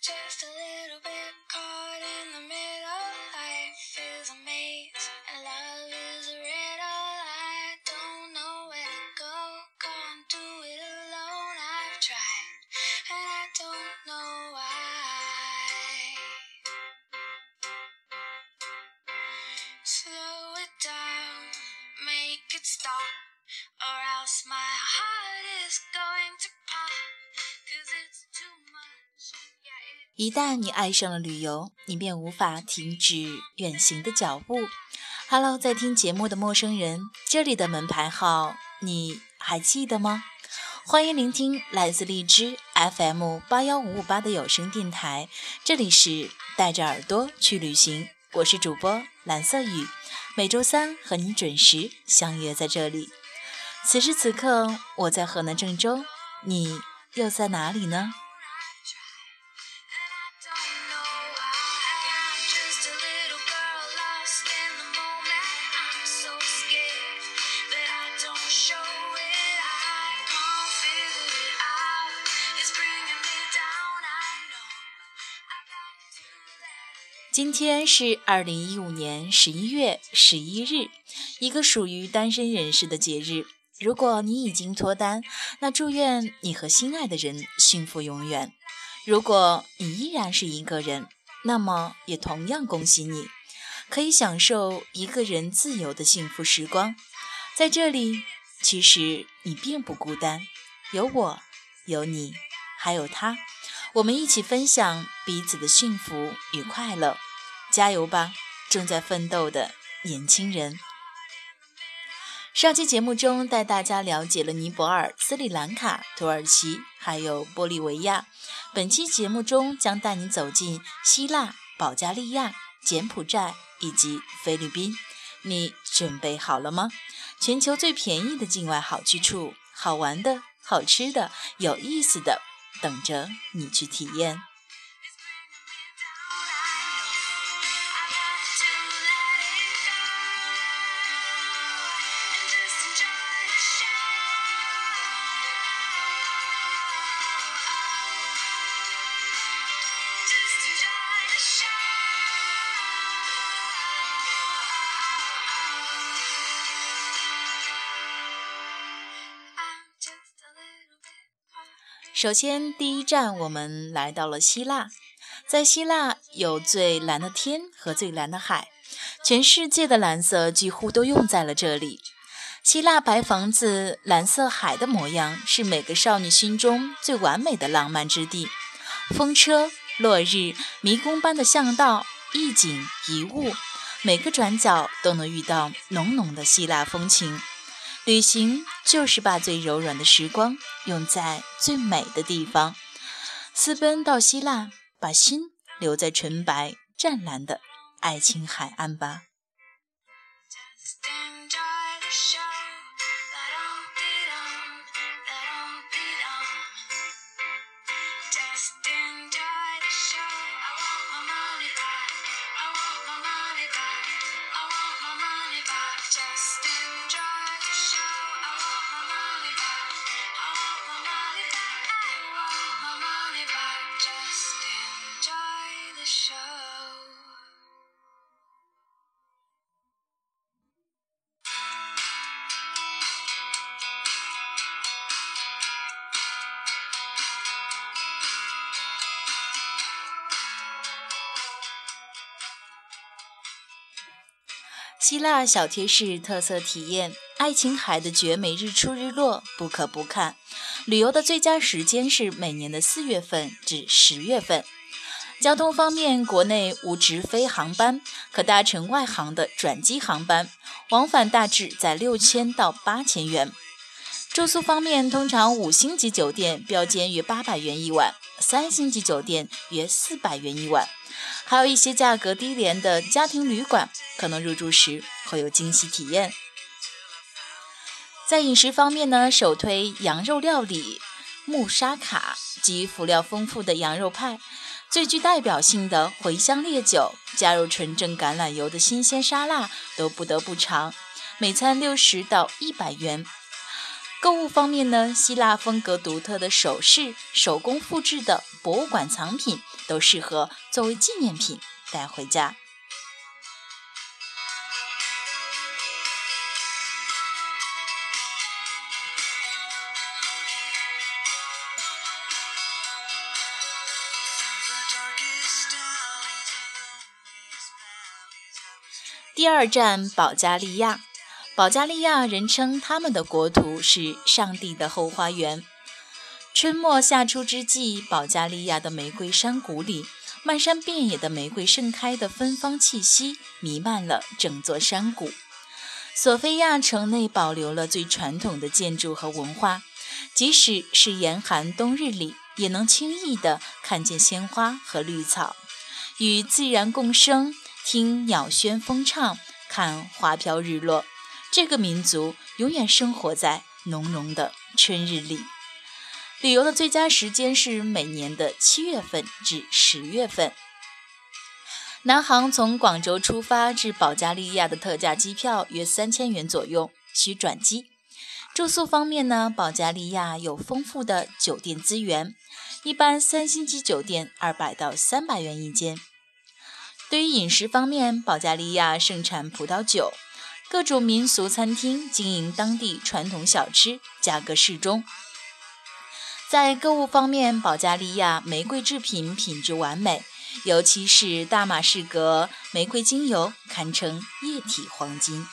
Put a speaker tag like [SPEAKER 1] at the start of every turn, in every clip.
[SPEAKER 1] just a little bit
[SPEAKER 2] 一旦你爱上了旅游，你便无法停止远行的脚步。Hello，在听节目的陌生人，这里的门牌号你还记得吗？欢迎聆听来自荔枝 FM 八幺五五八的有声电台，这里是带着耳朵去旅行，我是主播蓝色雨，每周三和你准时相约在这里。此时此刻，我在河南郑州，你又在哪里呢？今天是二零一五年十一月十一日，一个属于单身人士的节日。如果你已经脱单，那祝愿你和心爱的人幸福永远；如果你依然是一个人，那么也同样恭喜你，可以享受一个人自由的幸福时光。在这里，其实你并不孤单，有我，有你，还有他，我们一起分享彼此的幸福与快乐。加油吧，正在奋斗的年轻人！上期节目中带大家了解了尼泊尔、斯里兰卡、土耳其，还有玻利维亚。本期节目中将带你走进希腊、保加利亚、柬埔寨以及菲律宾。你准备好了吗？全球最便宜的境外好去处，好玩的、好吃的、有意思的，等着你去体验。首先，第一站我们来到了希腊。在希腊有最蓝的天和最蓝的海，全世界的蓝色几乎都用在了这里。希腊白房子、蓝色海的模样，是每个少女心中最完美的浪漫之地。风车、落日、迷宫般的巷道，一景一物，每个转角都能遇到浓浓的希腊风情。旅行就是把最柔软的时光用在最美的地方，私奔到希腊，把心留在纯白湛蓝的爱琴海岸吧。希腊小贴士特色体验：爱琴海的绝美日出日落不可不看。旅游的最佳时间是每年的四月份至十月份。交通方面，国内无直飞航班，可搭乘外航的转机航班，往返大致在六千到八千元。住宿方面，通常五星级酒店标间约八百元一晚，三星级酒店约四百元一晚，还有一些价格低廉的家庭旅馆，可能入住时会有惊喜体验。在饮食方面呢，首推羊肉料理木沙卡及辅料丰富的羊肉派，最具代表性的茴香烈酒，加入纯正橄榄油的新鲜沙拉都不得不尝。每餐六十到一百元。购物方面呢，希腊风格独特的首饰、手工复制的博物馆藏品都适合作为纪念品带回家。第二站，保加利亚。保加利亚人称他们的国土是上帝的后花园。春末夏初之际，保加利亚的玫瑰山谷里，漫山遍野的玫瑰盛开的芬芳气息弥漫了整座山谷。索菲亚城内保留了最传统的建筑和文化，即使是严寒冬日里，也能轻易地看见鲜花和绿草，与自然共生，听鸟喧风唱，看花飘日落。这个民族永远生活在浓浓的春日里。旅游的最佳时间是每年的七月份至十月份。南航从广州出发至保加利亚的特价机票约三千元左右，需转机。住宿方面呢，保加利亚有丰富的酒店资源，一般三星级酒店二百到三百元一间。对于饮食方面，保加利亚盛产葡萄酒。各种民俗餐厅经营当地传统小吃，价格适中。在购物方面，保加利亚玫瑰制品品质完美，尤其是大马士革玫瑰精油，堪称液体黄金。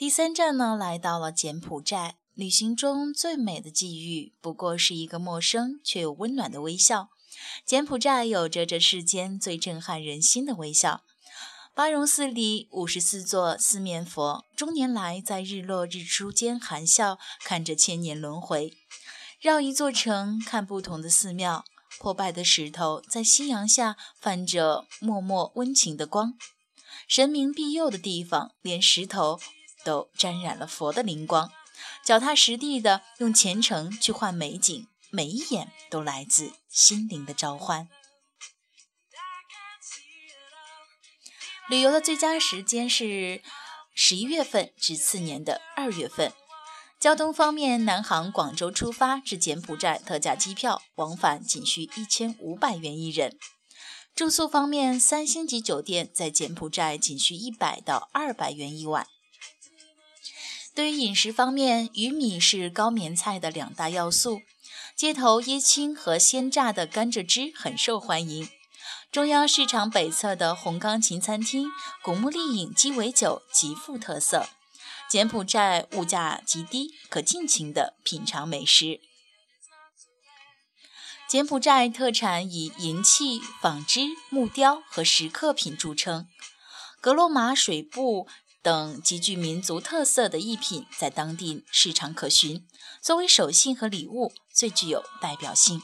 [SPEAKER 2] 第三站呢，来到了柬埔寨。旅行中最美的际遇，不过是一个陌生却又温暖的微笑。柬埔寨有着这世间最震撼人心的微笑。巴戎寺里五十四座四面佛，终年来在日落日出间含笑，看着千年轮回。绕一座城，看不同的寺庙，破败的石头在夕阳下泛着默默温情的光。神明庇佑的地方，连石头。都沾染了佛的灵光，脚踏实地的用虔诚去换美景，每一眼都来自心灵的召唤。旅游的最佳时间是十一月份至次年的二月份。交通方面，南航广州出发至柬埔寨特价机票，往返仅需一千五百元一人。住宿方面，三星级酒店在柬埔寨仅需一百到二百元一晚。对于饮食方面，鱼米是高棉菜的两大要素。街头椰青和鲜榨的甘蔗汁很受欢迎。中央市场北侧的红钢琴餐厅、古木丽影鸡尾酒极富特色。柬埔寨物价极低，可尽情的品尝美食。柬埔寨特产以银器、纺织、木雕和石刻品著称。格罗马水布。等极具民族特色的艺品在当地市场可寻，作为手信和礼物最具有代表性。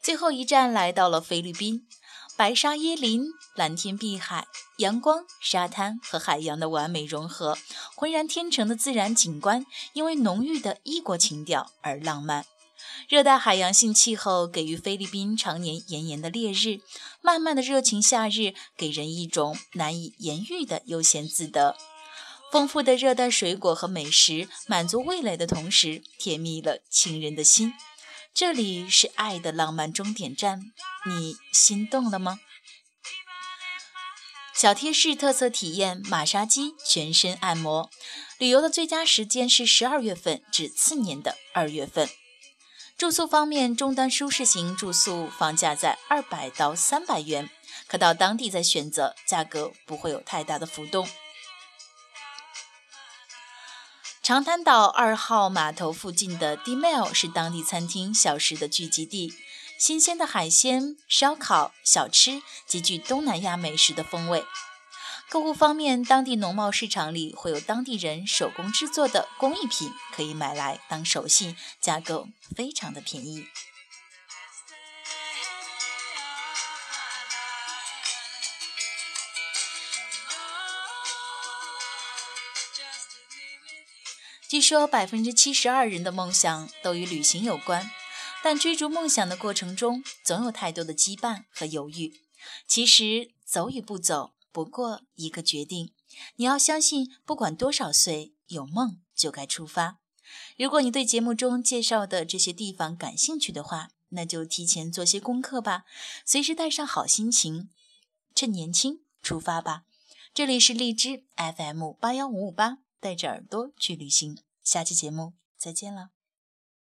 [SPEAKER 2] 最后一站来到了菲律宾。白沙椰林、蓝天碧海、阳光、沙滩和海洋的完美融合，浑然天成的自然景观，因为浓郁的异国情调而浪漫。热带海洋性气候给予菲律宾常年炎炎的烈日，漫漫的热情夏日给人一种难以言喻的悠闲自得。丰富的热带水果和美食满足味蕾的同时，甜蜜了情人的心。这里是爱的浪漫终点站，你心动了吗？小贴士特色体验马杀鸡全身按摩。旅游的最佳时间是十二月份至次年的二月份。住宿方面，中端舒适型住宿房价在二百到三百元，可到当地再选择，价格不会有太大的浮动。长滩岛二号码头附近的 D Mail 是当地餐厅小食的聚集地，新鲜的海鲜、烧烤、小吃，极具东南亚美食的风味。购物方面，当地农贸市场里会有当地人手工制作的工艺品可以买来当手信，价格非常的便宜。据说百分之七十二人的梦想都与旅行有关，但追逐梦想的过程中，总有太多的羁绊和犹豫。其实，走与不走，不过一个决定。你要相信，不管多少岁，有梦就该出发。如果你对节目中介绍的这些地方感兴趣的话，那就提前做些功课吧，随时带上好心情，趁年轻出发吧。这里是荔枝 FM 八幺五五八。带着耳朵去旅行，下期节目再见了。